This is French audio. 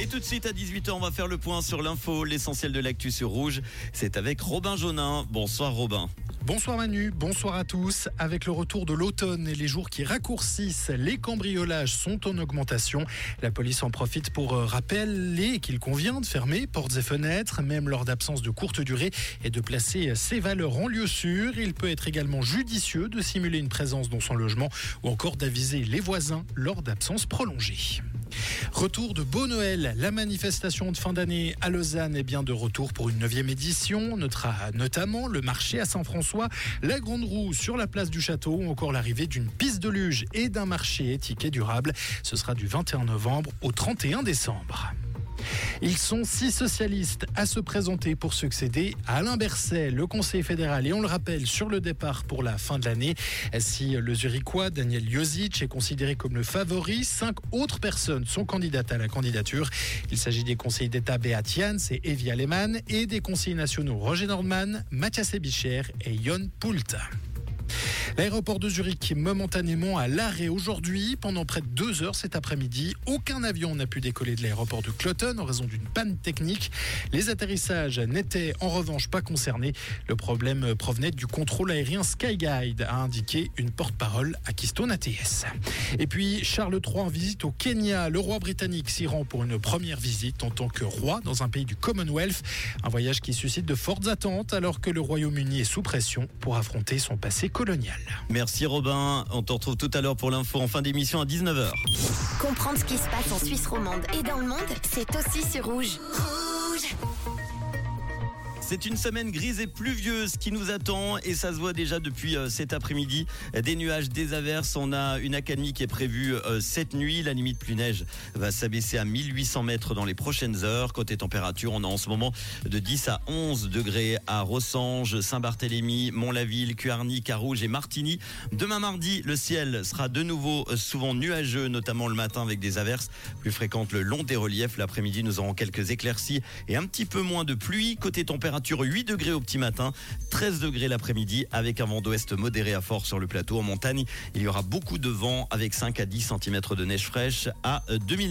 Et tout de suite à 18h, on va faire le point sur l'info, l'essentiel de l'actu sur Rouge. C'est avec Robin Jaunin. Bonsoir Robin. Bonsoir Manu, bonsoir à tous. Avec le retour de l'automne et les jours qui raccourcissent, les cambriolages sont en augmentation. La police en profite pour euh, rappeler qu'il convient de fermer portes et fenêtres, même lors d'absence de courte durée, et de placer ses valeurs en lieu sûr. Il peut être également judicieux de simuler une présence dans son logement ou encore d'aviser les voisins lors d'absences prolongées. Retour de Beau Noël. La manifestation de fin d'année à Lausanne est bien de retour pour une neuvième édition. On notera notamment le marché à Saint-François, la Grande Roue sur la place du Château ou encore l'arrivée d'une piste de luge et d'un marché étiqueté durable. Ce sera du 21 novembre au 31 décembre. Ils sont six socialistes à se présenter pour succéder à Alain Berset, le Conseil fédéral. Et on le rappelle, sur le départ pour la fin de l'année, si le Zurichois Daniel Jozic est considéré comme le favori, cinq autres personnes sont candidates à la candidature. Il s'agit des conseillers d'État Beat Jans et Evie Alemann et des conseillers nationaux Roger Nordman, Mathias Ebicher et Jon Poult. L'aéroport de Zurich momentanément à l'arrêt aujourd'hui. Pendant près de deux heures cet après-midi, aucun avion n'a pu décoller de l'aéroport de Cloton en raison d'une panne technique. Les atterrissages n'étaient en revanche pas concernés. Le problème provenait du contrôle aérien Skyguide, a indiqué une porte-parole à Keystone ATS. Et puis Charles III en visite au Kenya. Le roi britannique s'y rend pour une première visite en tant que roi dans un pays du Commonwealth. Un voyage qui suscite de fortes attentes alors que le Royaume-Uni est sous pression pour affronter son passé colonial. Merci Robin. On te retrouve tout à l'heure pour l'info en fin d'émission à 19h. Comprendre ce qui se passe en Suisse romande et dans le monde, c'est aussi sur Rouge. Rouge c'est une semaine grise et pluvieuse qui nous attend et ça se voit déjà depuis euh, cet après-midi. Des nuages, des averses. On a une accalmie qui est prévue euh, cette nuit. La limite plus neige va s'abaisser à 1800 mètres dans les prochaines heures. Côté température, on a en ce moment de 10 à 11 degrés à Rossange, Saint-Barthélemy, Mont-la-Ville, Cuarny, Carouge et Martigny. Demain mardi, le ciel sera de nouveau euh, souvent nuageux, notamment le matin avec des averses plus fréquentes le long des reliefs. L'après-midi, nous aurons quelques éclaircies et un petit peu moins de pluie. Côté température, 8 degrés au petit matin, 13 degrés l'après-midi avec un vent d'ouest modéré à fort sur le plateau. En montagne, il y aura beaucoup de vent avec 5 à 10 cm de neige fraîche à 2000 mètres.